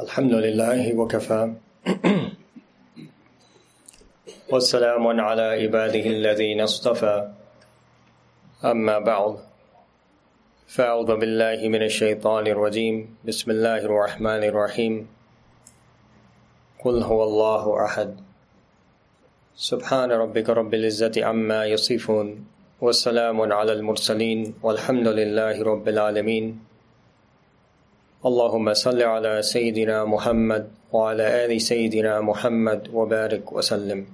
الحمد لله وكفى. والسلام على عباده الذين اصطفى. أما بعد فأعوذ بالله من الشيطان الرجيم. بسم الله الرحمن الرحيم. قل هو الله أحد. سبحان ربك رب العزة عما يصفون. والسلام على المرسلين. والحمد لله رب العالمين. اللهم صل على سيدنا محمد وعلى آل سيدنا محمد وبارك وسلم.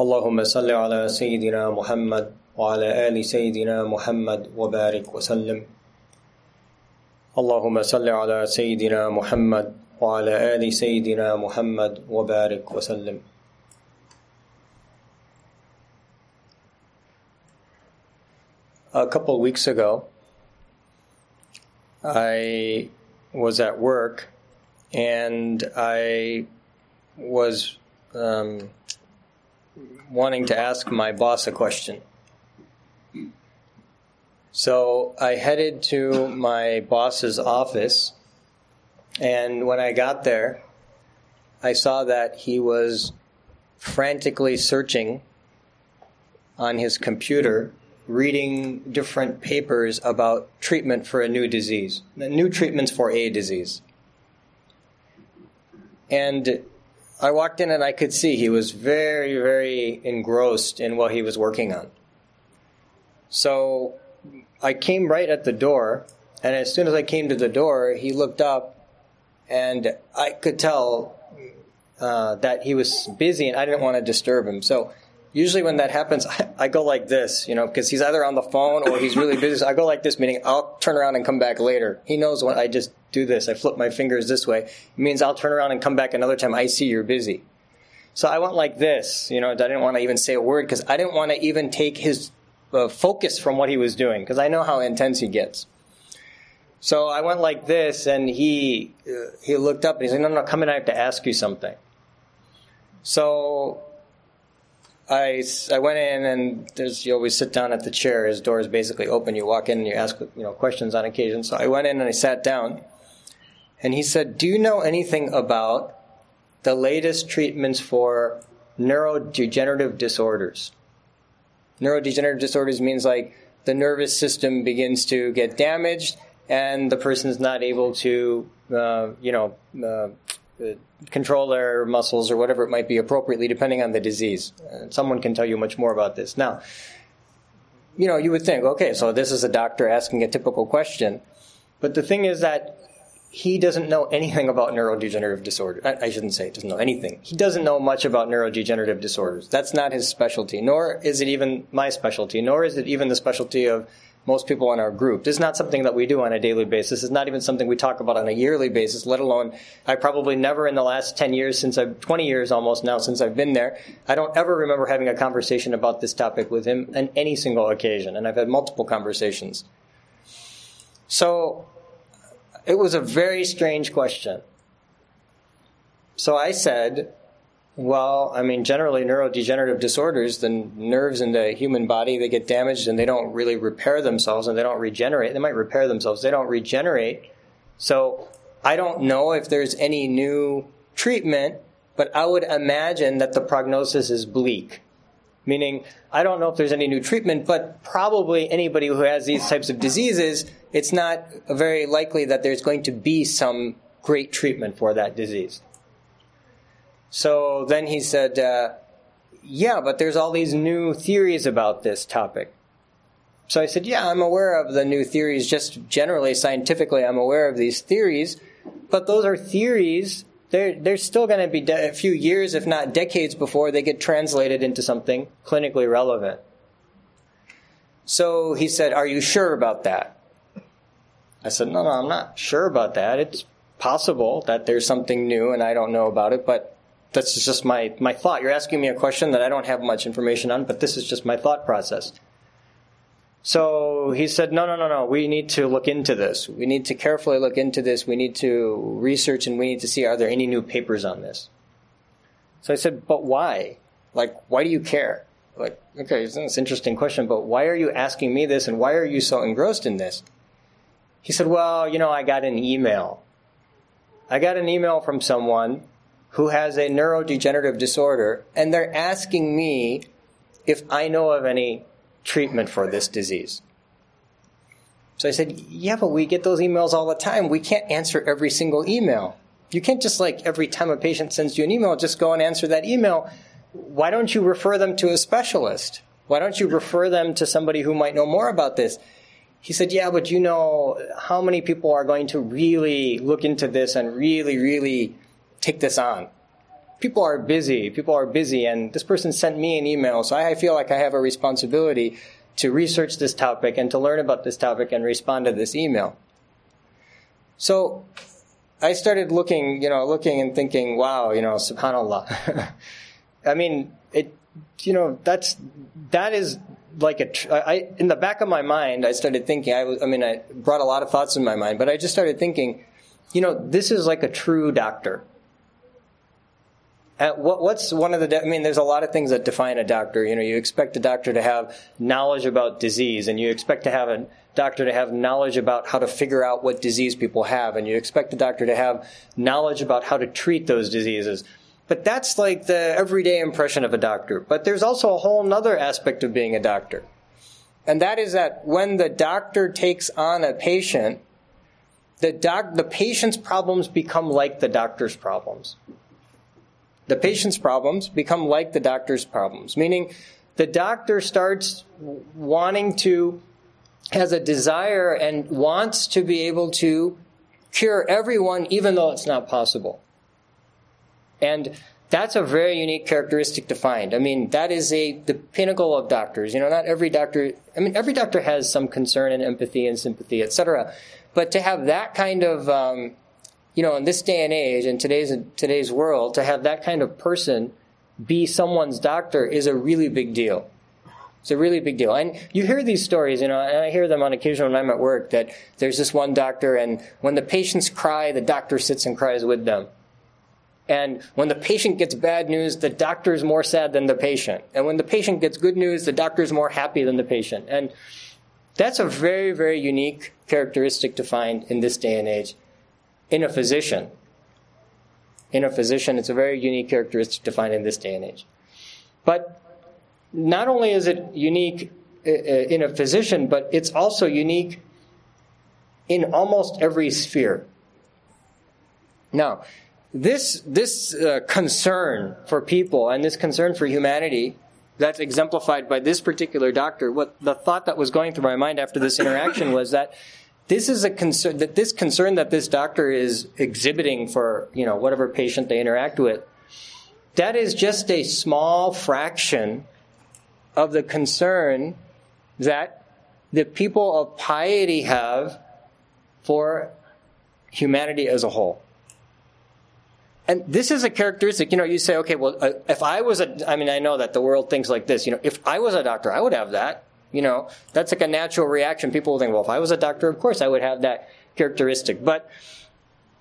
اللهم صل على سيدنا محمد وعلى آل سيدنا محمد وبارك وسلم. اللهم صل على سيدنا محمد وعلى آل سيدنا محمد وبارك وسلم. A couple weeks ago, I was at work and I was um, wanting to ask my boss a question. So I headed to my boss's office, and when I got there, I saw that he was frantically searching on his computer reading different papers about treatment for a new disease, new treatments for a disease. And I walked in and I could see he was very, very engrossed in what he was working on. So I came right at the door, and as soon as I came to the door, he looked up, and I could tell uh, that he was busy, and I didn't want to disturb him. So usually when that happens, I, I go like this, you know, because he's either on the phone or he's really busy. So I go like this, meaning I'll turn around and come back later. He knows when I just do this. I flip my fingers this way. It means I'll turn around and come back another time. I see you're busy. So I went like this, you know, I didn't want to even say a word because I didn't want to even take his uh, focus from what he was doing because I know how intense he gets. So I went like this, and he uh, he looked up and he said, "No, no, come in. I have to ask you something." So I, I went in and there's you always sit down at the chair. His door is basically open. You walk in and you ask you know questions on occasion. So I went in and I sat down, and he said, "Do you know anything about the latest treatments for neurodegenerative disorders?" Neurodegenerative disorders means like the nervous system begins to get damaged and the person is not able to, uh, you know. Uh, control their muscles or whatever it might be appropriately, depending on the disease. Someone can tell you much more about this. Now, you know, you would think, okay, so this is a doctor asking a typical question, but the thing is that he doesn't know anything about neurodegenerative disorders. I, I shouldn't say he doesn't know anything. He doesn't know much about neurodegenerative disorders. That's not his specialty, nor is it even my specialty, nor is it even the specialty of most people in our group. This is not something that we do on a daily basis. It's not even something we talk about on a yearly basis, let alone I probably never in the last 10 years since I've, 20 years almost now since I've been there, I don't ever remember having a conversation about this topic with him on any single occasion. And I've had multiple conversations. So it was a very strange question. So I said, well, I mean, generally neurodegenerative disorders, the nerves in the human body, they get damaged and they don't really repair themselves and they don't regenerate. They might repair themselves, they don't regenerate. So I don't know if there's any new treatment, but I would imagine that the prognosis is bleak. Meaning, I don't know if there's any new treatment, but probably anybody who has these types of diseases, it's not very likely that there's going to be some great treatment for that disease. So then he said, uh, Yeah, but there's all these new theories about this topic. So I said, Yeah, I'm aware of the new theories, just generally, scientifically, I'm aware of these theories, but those are theories. They're, they're still going to be de- a few years, if not decades, before they get translated into something clinically relevant. So he said, Are you sure about that? I said, No, no, I'm not sure about that. It's possible that there's something new and I don't know about it, but that's just my, my thought. You're asking me a question that I don't have much information on, but this is just my thought process. So he said, no, no, no, no, we need to look into this. We need to carefully look into this. We need to research and we need to see are there any new papers on this. So I said, but why? Like, why do you care? Like, okay, it's an interesting question, but why are you asking me this and why are you so engrossed in this? He said, Well, you know, I got an email. I got an email from someone who has a neurodegenerative disorder, and they're asking me if I know of any treatment for this disease. So I said, Yeah, but we get those emails all the time. We can't answer every single email. You can't just like every time a patient sends you an email, just go and answer that email. Why don't you refer them to a specialist? Why don't you refer them to somebody who might know more about this? He said, Yeah, but you know how many people are going to really look into this and really, really take this on? People are busy. People are busy. And this person sent me an email, so I feel like I have a responsibility to research this topic and to learn about this topic and respond to this email. So I started looking, you know, looking and thinking, wow, you know, subhanallah. I mean, it, you know, that's, that is like a, I, in the back of my mind, I started thinking, I, was, I mean, I brought a lot of thoughts in my mind, but I just started thinking, you know, this is like a true doctor. Uh, what, what's one of the? I mean, there's a lot of things that define a doctor. You know, you expect a doctor to have knowledge about disease, and you expect to have a doctor to have knowledge about how to figure out what disease people have, and you expect a doctor to have knowledge about how to treat those diseases. But that's like the everyday impression of a doctor. But there's also a whole other aspect of being a doctor, and that is that when the doctor takes on a patient, the doc, the patient's problems become like the doctor's problems the patient's problems become like the doctor's problems, meaning the doctor starts wanting to, has a desire and wants to be able to cure everyone, even though it's not possible. And that's a very unique characteristic to find. I mean, that is a the pinnacle of doctors. You know, not every doctor. I mean, every doctor has some concern and empathy and sympathy, etc. But to have that kind of um, you know, in this day and age, in today's today's world, to have that kind of person be someone's doctor is a really big deal. It's a really big deal. And you hear these stories, you know, and I hear them on occasion when I'm at work that there's this one doctor, and when the patients cry, the doctor sits and cries with them. And when the patient gets bad news, the doctor is more sad than the patient. And when the patient gets good news, the doctor is more happy than the patient. And that's a very, very unique characteristic to find in this day and age in a physician. In a physician, it's a very unique characteristic to find in this day and age. But not only is it unique uh, uh, in a physician, but it's also unique in almost every sphere. Now, this this uh, concern for people and this concern for humanity that's exemplified by this particular doctor. What the thought that was going through my mind after this interaction was that this is a concern that this concern that this doctor is exhibiting for you know whatever patient they interact with that is just a small fraction of the concern that the people of piety have for humanity as a whole. And this is a characteristic you know you say okay well uh, if i was a i mean i know that the world thinks like this you know if i was a doctor i would have that you know, that's like a natural reaction. People will think, well, if I was a doctor, of course I would have that characteristic. But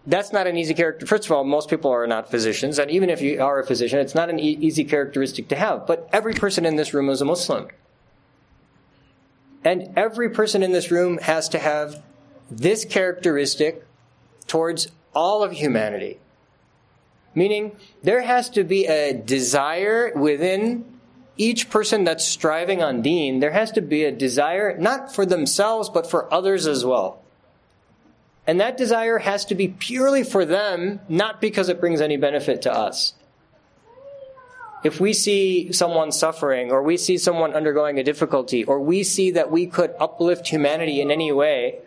that's not an easy character. First of all, most people are not physicians, and even if you are a physician, it's not an e- easy characteristic to have. But every person in this room is a Muslim. And every person in this room has to have this characteristic towards all of humanity. Meaning, there has to be a desire within each person that's striving on deen, there has to be a desire, not for themselves, but for others as well. And that desire has to be purely for them, not because it brings any benefit to us. If we see someone suffering, or we see someone undergoing a difficulty, or we see that we could uplift humanity in any way,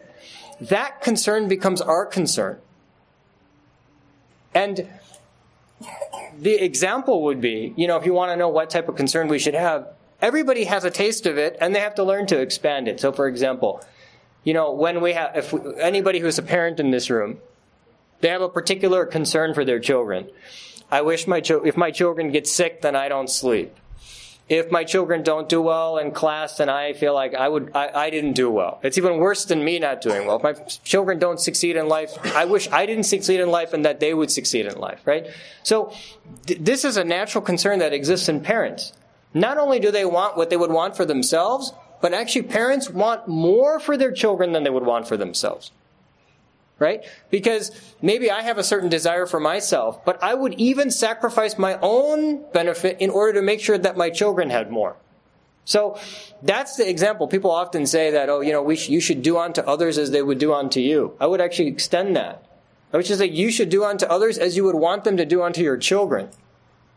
that concern becomes our concern. And the example would be, you know, if you want to know what type of concern we should have, everybody has a taste of it and they have to learn to expand it. So, for example, you know, when we have, if we, anybody who's a parent in this room, they have a particular concern for their children. I wish my, cho- if my children get sick, then I don't sleep if my children don't do well in class, then I feel like I would I, I, didn't do well. It's even worse than me not doing well. If my children don't succeed in life, I wish I didn't succeed in life and that they would succeed in life, right? So th- this is a natural concern that exists in parents. Not only do they want what they would want for themselves, but actually parents want more for their children than they would want for themselves. Right? Because maybe I have a certain desire for myself, but I would even sacrifice my own benefit in order to make sure that my children had more. So that's the example. People often say that, oh, you know, sh- you should do unto others as they would do unto you. I would actually extend that. I would just say you should do unto others as you would want them to do unto your children.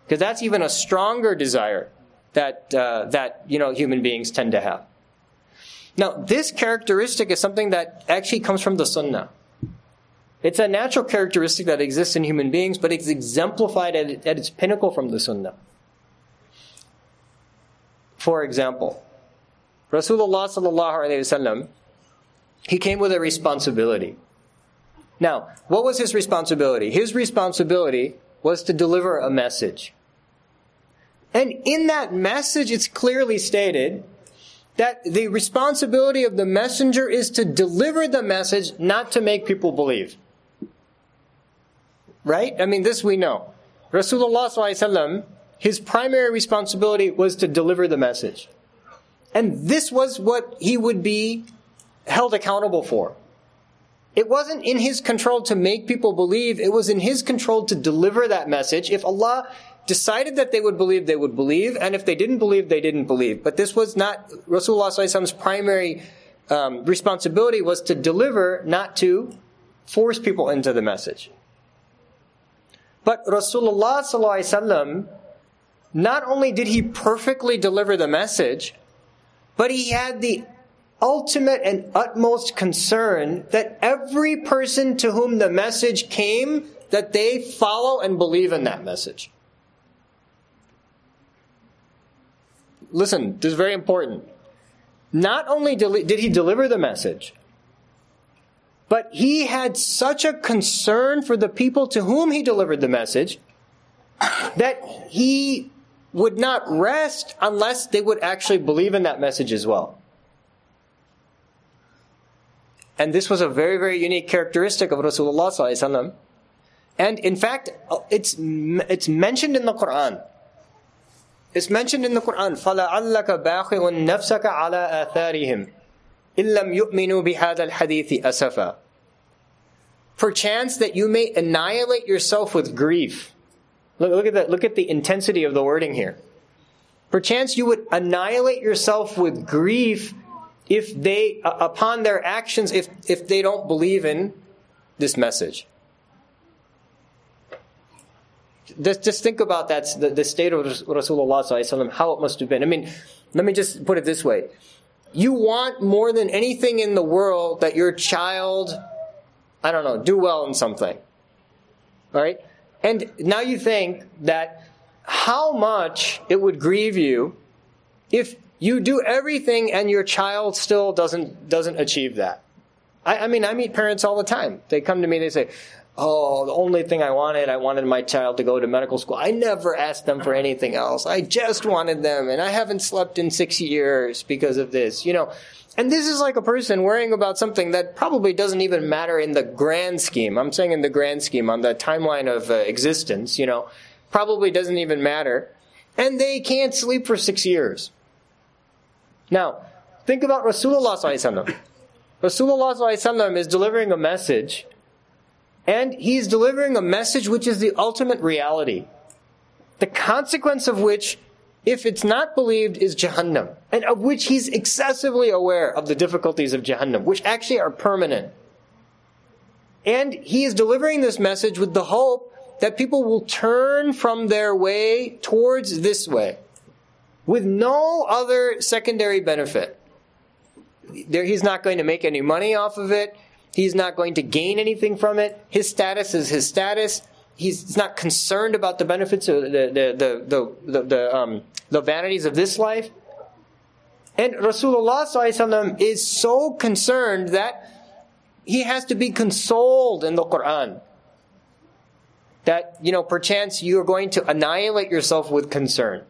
Because that's even a stronger desire that, uh, that, you know, human beings tend to have. Now, this characteristic is something that actually comes from the Sunnah. It's a natural characteristic that exists in human beings, but it's exemplified at, at its pinnacle from the Sunnah. For example, Rasulullah he came with a responsibility. Now, what was his responsibility? His responsibility was to deliver a message. And in that message, it's clearly stated that the responsibility of the messenger is to deliver the message, not to make people believe. Right? I mean, this we know. Rasulullah his primary responsibility was to deliver the message. And this was what he would be held accountable for. It wasn't in his control to make people believe, it was in his control to deliver that message. If Allah decided that they would believe, they would believe, and if they didn't believe, they didn't believe. But this was not Rasulullah's primary um, responsibility was to deliver, not to force people into the message. But Rasulullah not only did he perfectly deliver the message, but he had the ultimate and utmost concern that every person to whom the message came, that they follow and believe in that message. Listen, this is very important. Not only did he deliver the message, but he had such a concern for the people to whom he delivered the message that he would not rest unless they would actually believe in that message as well. And this was a very, very unique characteristic of Rasulullah And in fact, it's, it's mentioned in the Quran. It's mentioned in the Quran, فَلَعَلَّكَ بَاخِعٌ نَفْسَكَ عَلَىٰ آثَارِهِمْ illam yu'minu hadithi asafa. Perchance that you may annihilate yourself with grief. Look, look at that. Look at the intensity of the wording here. Perchance you would annihilate yourself with grief if they, uh, upon their actions, if, if they don't believe in this message. Just, just think about that, the, the state of Rasulullah, how it must have been. I mean, let me just put it this way you want more than anything in the world that your child, I don't know, do well in something. All right? And now you think that how much it would grieve you if you do everything and your child still doesn't doesn't achieve that. I, I mean, I meet parents all the time. They come to me, they say, "Oh, the only thing I wanted, I wanted my child to go to medical school. I never asked them for anything else. I just wanted them, and I haven't slept in six years because of this." You know, and this is like a person worrying about something that probably doesn't even matter in the grand scheme. I'm saying in the grand scheme, on the timeline of uh, existence. You know, probably doesn't even matter, and they can't sleep for six years. Now, think about Rasulullah Rasulullah is delivering a message, and he's delivering a message which is the ultimate reality. The consequence of which, if it's not believed, is Jahannam, and of which he's excessively aware of the difficulties of Jahannam, which actually are permanent. And he is delivering this message with the hope that people will turn from their way towards this way with no other secondary benefit. There, he's not going to make any money off of it. He's not going to gain anything from it. His status is his status. He's not concerned about the benefits of the the the the, the, um, the vanities of this life. And Rasulullah is so concerned that he has to be consoled in the Quran. That, you know, perchance you are going to annihilate yourself with concern.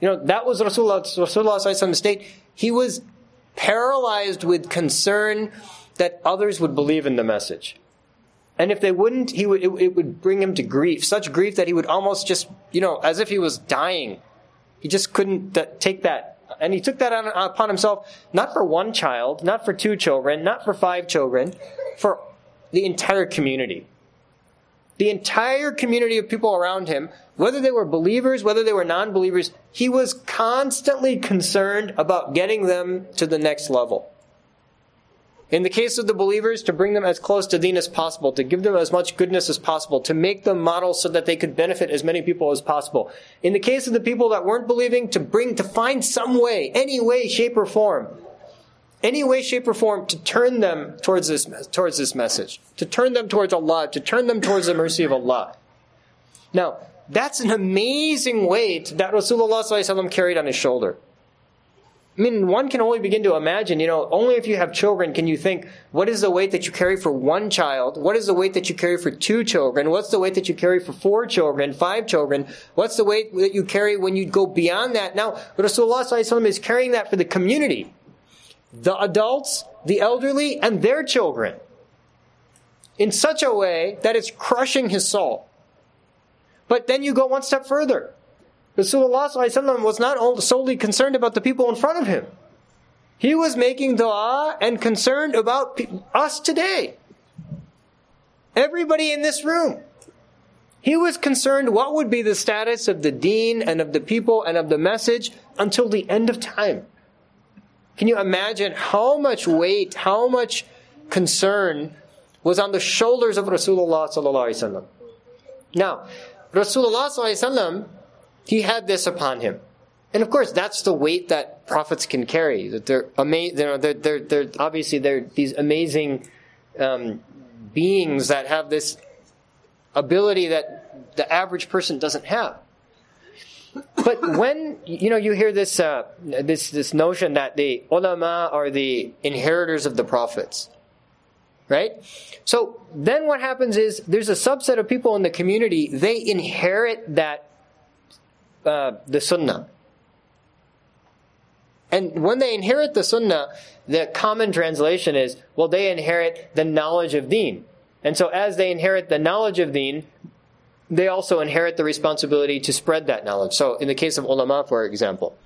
You know, that was Rasulullah, Rasulullah's state. He was paralyzed with concern that others would believe in the message. And if they wouldn't, he would, it, it would bring him to grief, such grief that he would almost just, you know, as if he was dying. He just couldn't take that And he took that on, upon himself, not for one child, not for two children, not for five children, for the entire community. The entire community of people around him, whether they were believers, whether they were non believers, he was constantly concerned about getting them to the next level. In the case of the believers, to bring them as close to deen as possible, to give them as much goodness as possible, to make them models so that they could benefit as many people as possible. In the case of the people that weren't believing, to bring, to find some way, any way, shape, or form, any way, shape, or form to turn them towards this, towards this message, to turn them towards Allah, to turn them towards the mercy of Allah. Now, that's an amazing weight that Rasulullah carried on his shoulder. I mean, one can only begin to imagine, you know, only if you have children can you think, what is the weight that you carry for one child? What is the weight that you carry for two children? What's the weight that you carry for four children, five children? What's the weight that you carry when you go beyond that? Now, Rasulullah is carrying that for the community. The adults, the elderly, and their children. In such a way that it's crushing his soul. But then you go one step further. Rasulullah was not solely concerned about the people in front of him. He was making dua and concerned about us today. Everybody in this room. He was concerned what would be the status of the deen and of the people and of the message until the end of time. Can you imagine how much weight, how much concern was on the shoulders of Rasulullah Now, Rasulullah he had this upon him. And of course, that's the weight that prophets can carry. That they're amazing. You know, they're, they're, they're, obviously they're these amazing um, beings that have this ability that the average person doesn't have. But when you know you hear this uh, this this notion that the ulama are the inheritors of the prophets, right? So then what happens is there's a subset of people in the community they inherit that uh, the sunnah. And when they inherit the sunnah, the common translation is, well, they inherit the knowledge of deen. And so as they inherit the knowledge of deen, they also inherit the responsibility to spread that knowledge. So in the case of ulama, for example,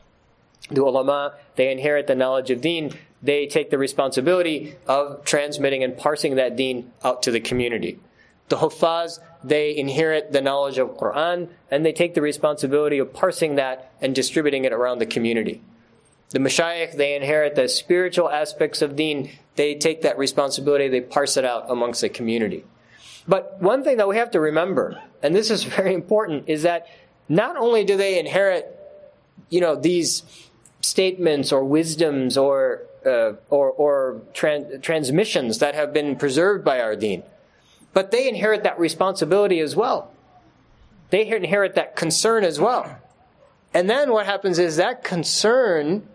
the ulama, they inherit the knowledge of deen. They take the responsibility of transmitting and parsing that deen out to the community. The huffaz, they inherit the knowledge of Quran and they take the responsibility of parsing that and distributing it around the community. The mashayikh, they inherit the spiritual aspects of deen. They take that responsibility, they parse it out amongst the community. But one thing that we have to remember, and this is very important, is that not only do they inherit, you know, these statements or wisdoms or uh, or, or tran- transmissions that have been preserved by our deen, but they inherit that responsibility as well. They inherit that concern as well. And then what happens is that concern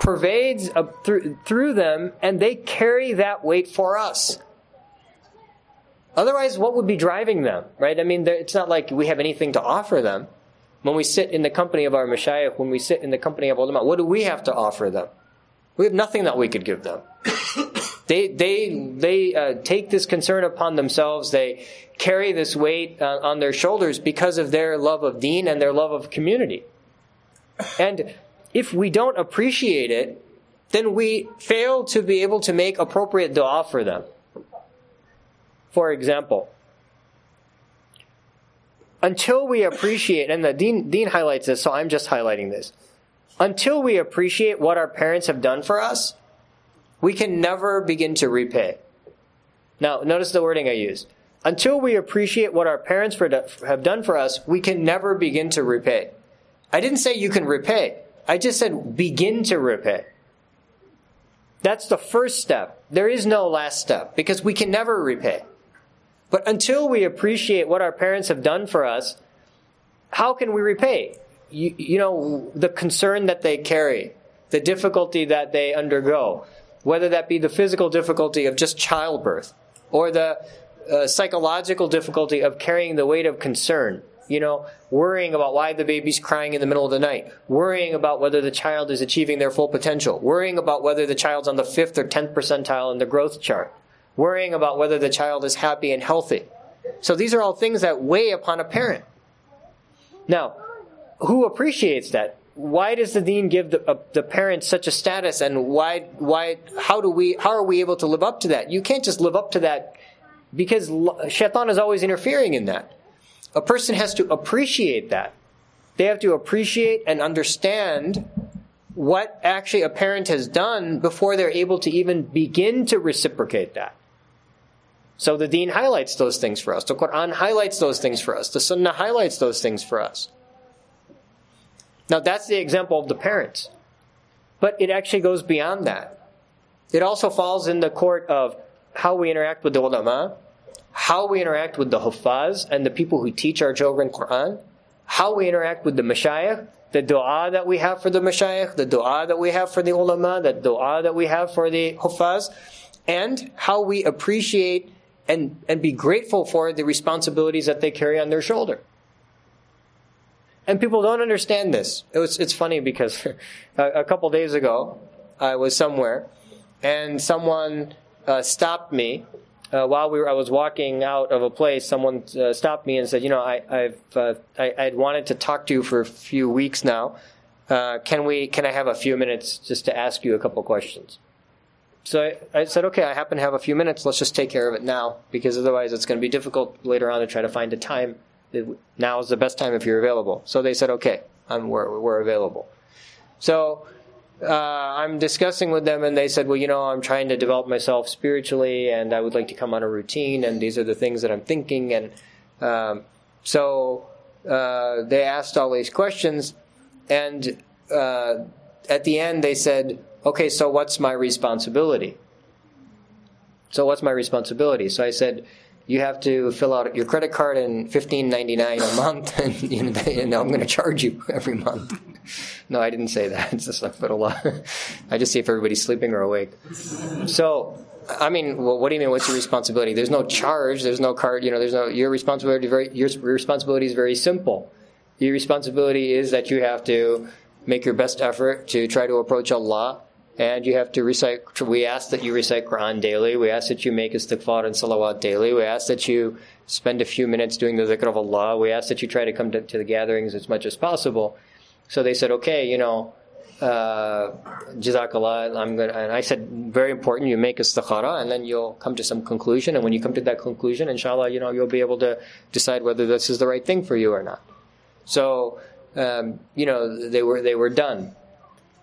pervades through, through them and they carry that weight for us. Otherwise, what would be driving them, right? I mean, it's not like we have anything to offer them. When we sit in the company of our mashayikh, when we sit in the company of ulama, what do we have to offer them? We have nothing that we could give them. They, they, they uh, take this concern upon themselves. They carry this weight uh, on their shoulders because of their love of deen and their love of community. And if we don't appreciate it, then we fail to be able to make appropriate dua for them. For example, until we appreciate, and the dean, Deen highlights this, so I'm just highlighting this. Until we appreciate what our parents have done for us, we can never begin to repay. Now, notice the wording I used. Until we appreciate what our parents have done for us, we can never begin to repay. I didn't say you can repay. I just said begin to repay. That's the first step. There is no last step because we can never repay. But until we appreciate what our parents have done for us, how can we repay? You, you know, the concern that they carry, the difficulty that they undergo, whether that be the physical difficulty of just childbirth or the uh, psychological difficulty of carrying the weight of concern. You know, worrying about why the baby's crying in the middle of the night, worrying about whether the child is achieving their full potential, worrying about whether the child's on the fifth or tenth percentile in the growth chart, worrying about whether the child is happy and healthy. So these are all things that weigh upon a parent. Now, who appreciates that? Why does the deen give the, uh, the parents such a status and why why how do we how are we able to live up to that? You can't just live up to that because shaitan is always interfering in that. A person has to appreciate that. They have to appreciate and understand what actually a parent has done before they're able to even begin to reciprocate that. So the deen highlights those things for us. The quran highlights those things for us. The sunnah highlights those things for us now, that's the example of the parents. But it actually goes beyond that. It also falls in the court of how we interact with the ulama, how we interact with the huffaz and the people who teach our children Quran, how we interact with the mashayikh, the dua that we have for the mashayikh, the dua that we have for the ulama, the dua that we have for the huffaz, and how we appreciate and, and be grateful for the responsibilities that they carry on their shoulder. And people don't understand this. It was, it's funny because a, a couple days ago, I was somewhere and someone uh, stopped me uh, while we were, I was walking out of a place, someone uh, stopped me and said, "You know, I, have uh, I, I'd wanted to talk to you for a few weeks now. Uh, can we? Can I have a few minutes just to ask you a couple questions?" So I, I, said, "Okay, I happen to have a few minutes. Let's just take care of it now, because otherwise it's going to be difficult later on to try to find a time now is the best time if you're available. So they said, okay, I'm, we're, we're available. So uh, I'm discussing with them, and they said, well, you know, I'm trying to develop myself spiritually, and I would like to come on a routine, and these are the things that I'm thinking. And um, so uh, they asked all these questions, and uh, at the end they said, okay, so what's my responsibility? So what's my responsibility? So I said, you have to fill out your credit card and fifteen ninety nine a month, and you know, they, I'm going to charge you every month. no, I didn't say that. It's just a lot. I just see if everybody's sleeping or awake. So, I mean, well, what do you mean? What's your responsibility? There's no charge. There's no card. You know, there's no. Your responsibility. Very. Your responsibility is very simple. Your responsibility is that you have to make your best effort to try to approach Allah and you have to recite. We ask that you recite Quran daily. We ask that you make istighfar and salawat daily. We ask that you spend a few minutes doing the zikr of Allah. We ask that you try to come to, to the gatherings as much as possible. So they said, okay, you know, uh, jazakallah, I'm going and I said, very important, you make istikhara and then you'll come to some conclusion. And when you come to that conclusion, inshallah, you know, you'll be able to decide whether this is the right thing for you or not. So, um, you know, they were, they were done.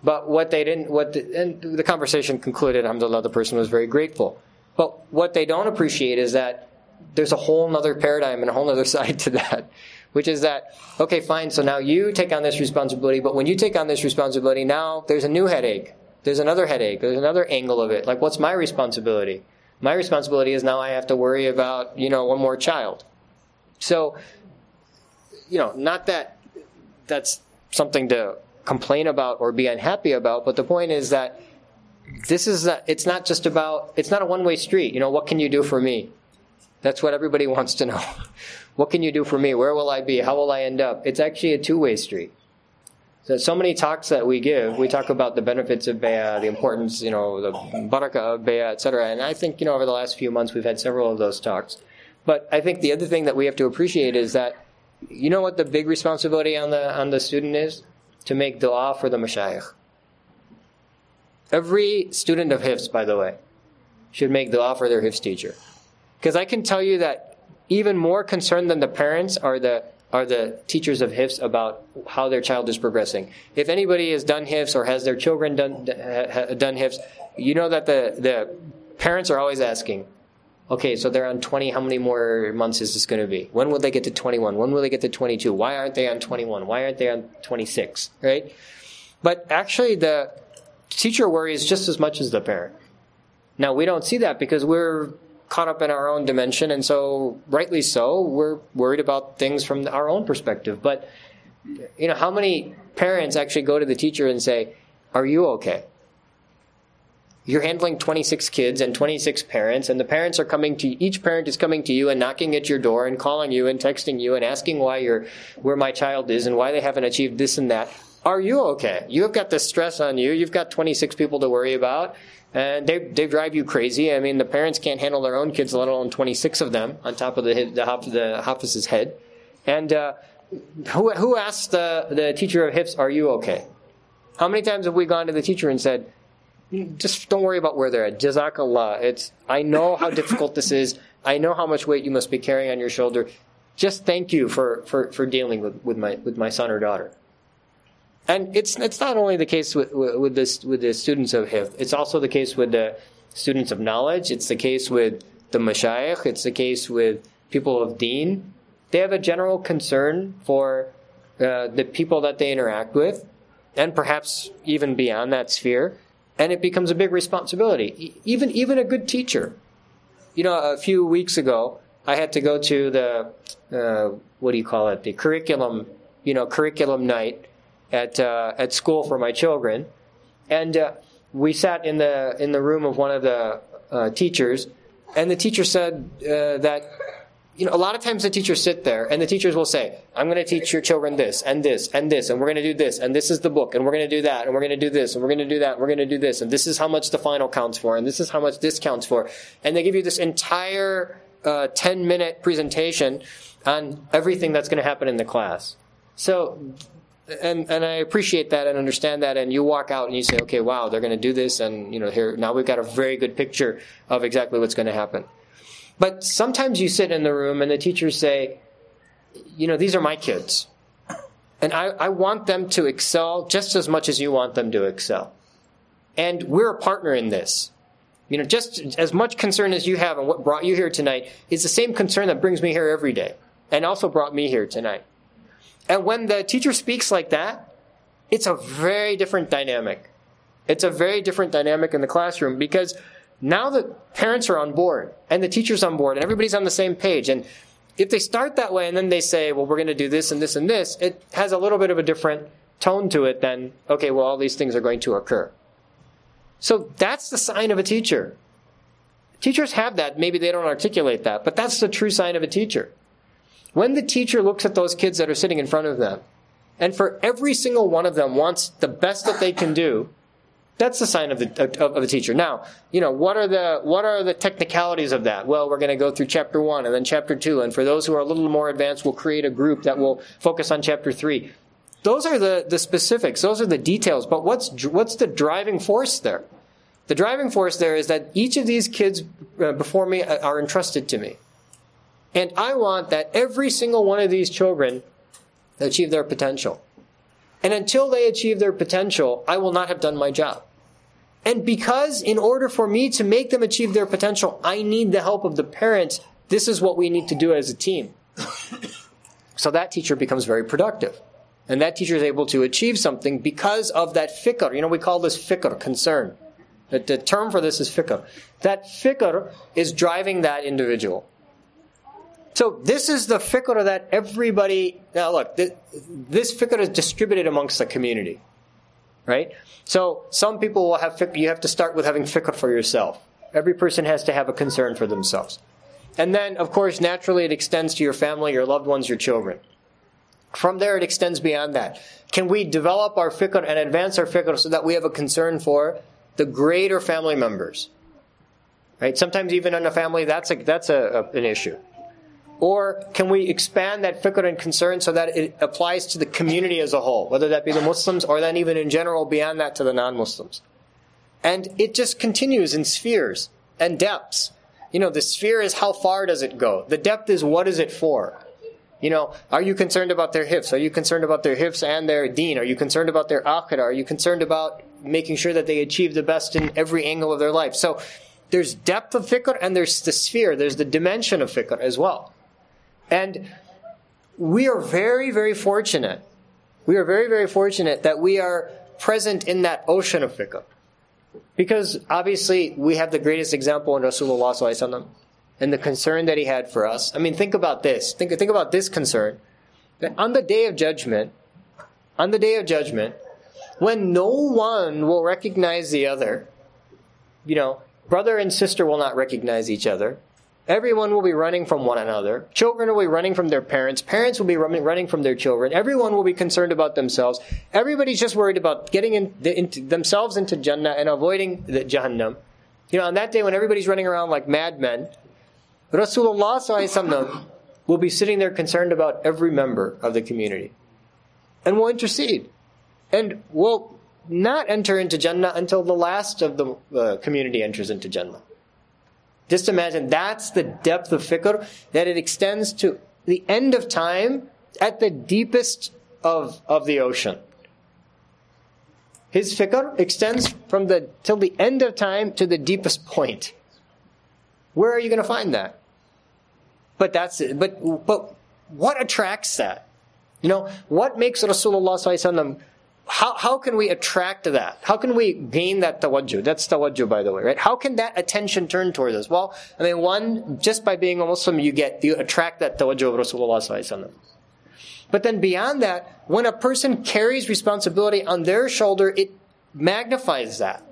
But what they didn't, what the, and the conversation concluded, alhamdulillah, the person was very grateful. But what they don't appreciate is that there's a whole other paradigm and a whole other side to that, which is that, okay, fine, so now you take on this responsibility, but when you take on this responsibility, now there's a new headache. There's another headache. There's another angle of it. Like, what's my responsibility? My responsibility is now I have to worry about, you know, one more child. So, you know, not that that's something to complain about or be unhappy about. But the point is that this is a, it's not just about it's not a one way street. You know, what can you do for me? That's what everybody wants to know. what can you do for me? Where will I be? How will I end up? It's actually a two way street. So, so many talks that we give, we talk about the benefits of bay'ah, the importance, you know, the barakah of bay'ah, etc. And I think, you know, over the last few months, we've had several of those talks. But I think the other thing that we have to appreciate is that, you know what the big responsibility on the on the student is? To make dua for the mashayikh. Every student of Hifz, by the way, should make dua for their Hifz teacher. Because I can tell you that even more concerned than the parents are the are the teachers of Hifz about how their child is progressing. If anybody has done Hifz or has their children done done Hifz, you know that the the parents are always asking, okay, so they're on 20, how many more months is this going to be? When will they get to 21? When will they get to 22? Why aren't they on 21? Why aren't they on 26? Right? But actually, the teacher worries just as much as the parent. Now, we don't see that because we're caught up in our own dimension, and so, rightly so, we're worried about things from our own perspective. But, you know, how many parents actually go to the teacher and say, Are you okay? You're handling 26 kids and 26 parents and the parents are coming to each parent is coming to you and knocking at your door and calling you and texting you and asking why you're where my child is and why they haven't achieved this and that. Are you okay? You've got the stress on you. You've got 26 people to worry about and they, they drive you crazy. I mean the parents can't handle their own kids let alone 26 of them on top of the the, the hafiz's head. And uh, who, who asked the, the teacher of Hifz Are you okay? How many times have we gone to the teacher and said, Just don't worry about where they're at. Jazakallah. It's, I know how difficult this is. I know how much weight you must be carrying on your shoulder. Just thank you for, for, for dealing with, with, my, with my son or daughter. And it's, it's not only the case with, with, this, with the students of Hifz, it's also the case with the students of knowledge. It's the case with the mashayikh. It's the case with people of deen. They have a general concern for uh, the people that they interact with, and perhaps even beyond that sphere. And it becomes a big responsibility. Even even a good teacher. You know, a few weeks ago, I had to go to the uh, what do you call it? The curriculum, you know, curriculum night at uh, at school for my children, and uh, we sat in the in the room of one of the uh, teachers, and the teacher said uh, that you know, a lot of times the teachers sit there and the teachers will say, I'm going to teach your children this and this and this, and we're going to do this, and this is the book, and we're going to do that, and we're going to do this, and we're going to do that, and we're going to do this, and this is how much the final counts for, and this is how much this counts for. And they give you this entire uh, 10 minute presentation on everything that's going to happen in the class. So, and, and I appreciate that and understand that, and you walk out and you say, okay, wow, they're going to do this, and you know, here, now we've got a very good picture of exactly what's going to happen. But sometimes you sit in the room and the teachers say, you know, these are my kids. And I, I want them to excel just as much as you want them to excel. And we're a partner in this. You know, just as much concern as you have and what brought you here tonight is the same concern that brings me here every day and also brought me here tonight. And when the teacher speaks like that, it's a very different dynamic. It's a very different dynamic in the classroom because now that parents are on board and the teacher's on board and everybody's on the same page, and if they start that way and then they say, well, we're going to do this and this and this, it has a little bit of a different tone to it than, okay, well, all these things are going to occur. So that's the sign of a teacher. Teachers have that. Maybe they don't articulate that, but that's the true sign of a teacher. When the teacher looks at those kids that are sitting in front of them, and for every single one of them wants the best that they can do, that's the sign of the of, of a teacher. Now, you know what are the what are the technicalities of that? Well, we're going to go through chapter one and then chapter two, and for those who are a little more advanced, we'll create a group that will focus on chapter three. Those are the the specifics. Those are the details. But what's what's the driving force there? The driving force there is that each of these kids uh, before me are entrusted to me, and I want that every single one of these children achieve their potential. And until they achieve their potential, I will not have done my job. And because in order for me to make them achieve their potential, I need the help of the parents, this is what we need to do as a team. so that teacher becomes very productive. And that teacher is able to achieve something because of that fikr. You know, we call this fikr, concern. The, the term for this is fikr. That fikr is driving that individual. So this is the fikr that everybody, now look, this, this fikr is distributed amongst the community right? So some people will have you have to start with having fikr for yourself. Every person has to have a concern for themselves. And then, of course, naturally it extends to your family, your loved ones, your children. From there, it extends beyond that. Can we develop our fikr and advance our fikr so that we have a concern for the greater family members? Right? Sometimes even in a family, that's a, that's a, a, an issue. Or can we expand that fikr and concern so that it applies to the community as a whole, whether that be the Muslims or then even in general beyond that to the non-Muslims? And it just continues in spheres and depths. You know, the sphere is how far does it go? The depth is what is it for? You know, are you concerned about their Hifz? Are you concerned about their Hifz and their deen? Are you concerned about their akhirah? Are you concerned about making sure that they achieve the best in every angle of their life? So there's depth of fikr and there's the sphere, there's the dimension of fikr as well. And we are very, very fortunate. We are very, very fortunate that we are present in that ocean of fikr. Because obviously we have the greatest example in Rasulullah and the concern that he had for us. I mean, think about this. Think, think about this concern. That on the day of judgment, on the day of judgment, when no one will recognize the other, you know, brother and sister will not recognize each other. Everyone will be running from one another. Children will be running from their parents. Parents will be running from their children. Everyone will be concerned about themselves. Everybody's just worried about getting in, into, themselves into Jannah and avoiding the Jahannam. You know, on that day when everybody's running around like madmen, Rasulullah We'll be sitting there concerned about every member of the community. And we'll intercede. And we'll not enter into Jannah until the last of the uh, community enters into Jannah. Just imagine that's the depth of fikr, that it extends to the end of time at the deepest of, of the ocean. His fikr extends from the till the end of time to the deepest point. Where are you going to find that? But that's it. But but what attracts that? You know, what makes Rasulullah how, how can we attract that? How can we gain that tawajjuh? That's tawajjuh, by the way, right? How can that attention turn towards us? Well, I mean, one, just by being a Muslim, you get, you attract that tawajjuh of Rasulullah But then beyond that, when a person carries responsibility on their shoulder, it magnifies that.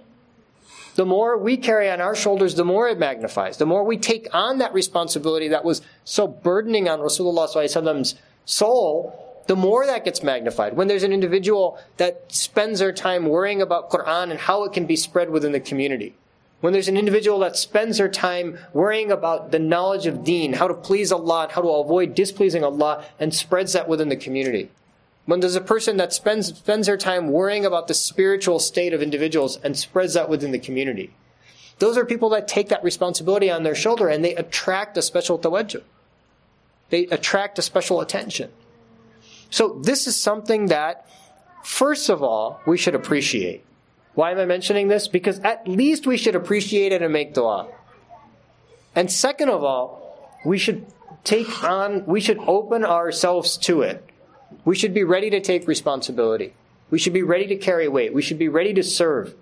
The more we carry on our shoulders, the more it magnifies. The more we take on that responsibility that was so burdening on Rasulullah's soul, the more that gets magnified. When there's an individual that spends their time worrying about Quran and how it can be spread within the community. When there's an individual that spends their time worrying about the knowledge of deen, how to please Allah, and how to avoid displeasing Allah, and spreads that within the community. When there's a person that spends, spends their time worrying about the spiritual state of individuals and spreads that within the community. Those are people that take that responsibility on their shoulder and they attract a special tawajjuh. They attract a special attention. So this is something that, first of all, we should appreciate. Why am I mentioning this? Because at least we should appreciate it and make dua. And second of all, we should take on, we should open ourselves to it. We should be ready to take responsibility. We should be ready to carry weight. We should be ready to serve.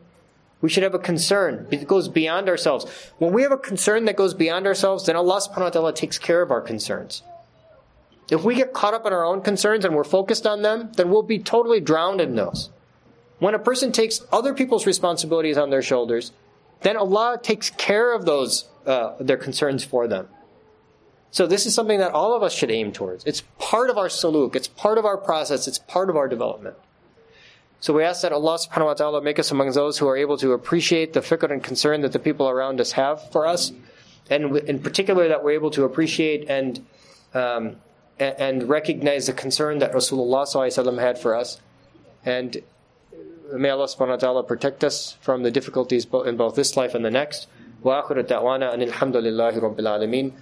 We should have a concern that goes beyond ourselves. When we have a concern that goes beyond ourselves, then Allah subhanahu wa ta'ala takes care of our concerns. If we get caught up in our own concerns and we're focused on them, then we'll be totally drowned in those. When a person takes other people's responsibilities on their shoulders, then Allah takes care of those uh, their concerns for them. So this is something that all of us should aim towards. It's part of our suluk, it's part of our process, it's part of our development. So we ask that Allah subhanahu wa ta'ala make us among those who are able to appreciate the fikr and concern that the people around us have for us, and in particular that we're able to appreciate and um, and recognize the concern that Rasulullah had for us. And may Allah subhanahu wa ta'ala protect us from the difficulties in both this life and the next. وآخر الدعوانا أن الحمد لله رب العالمين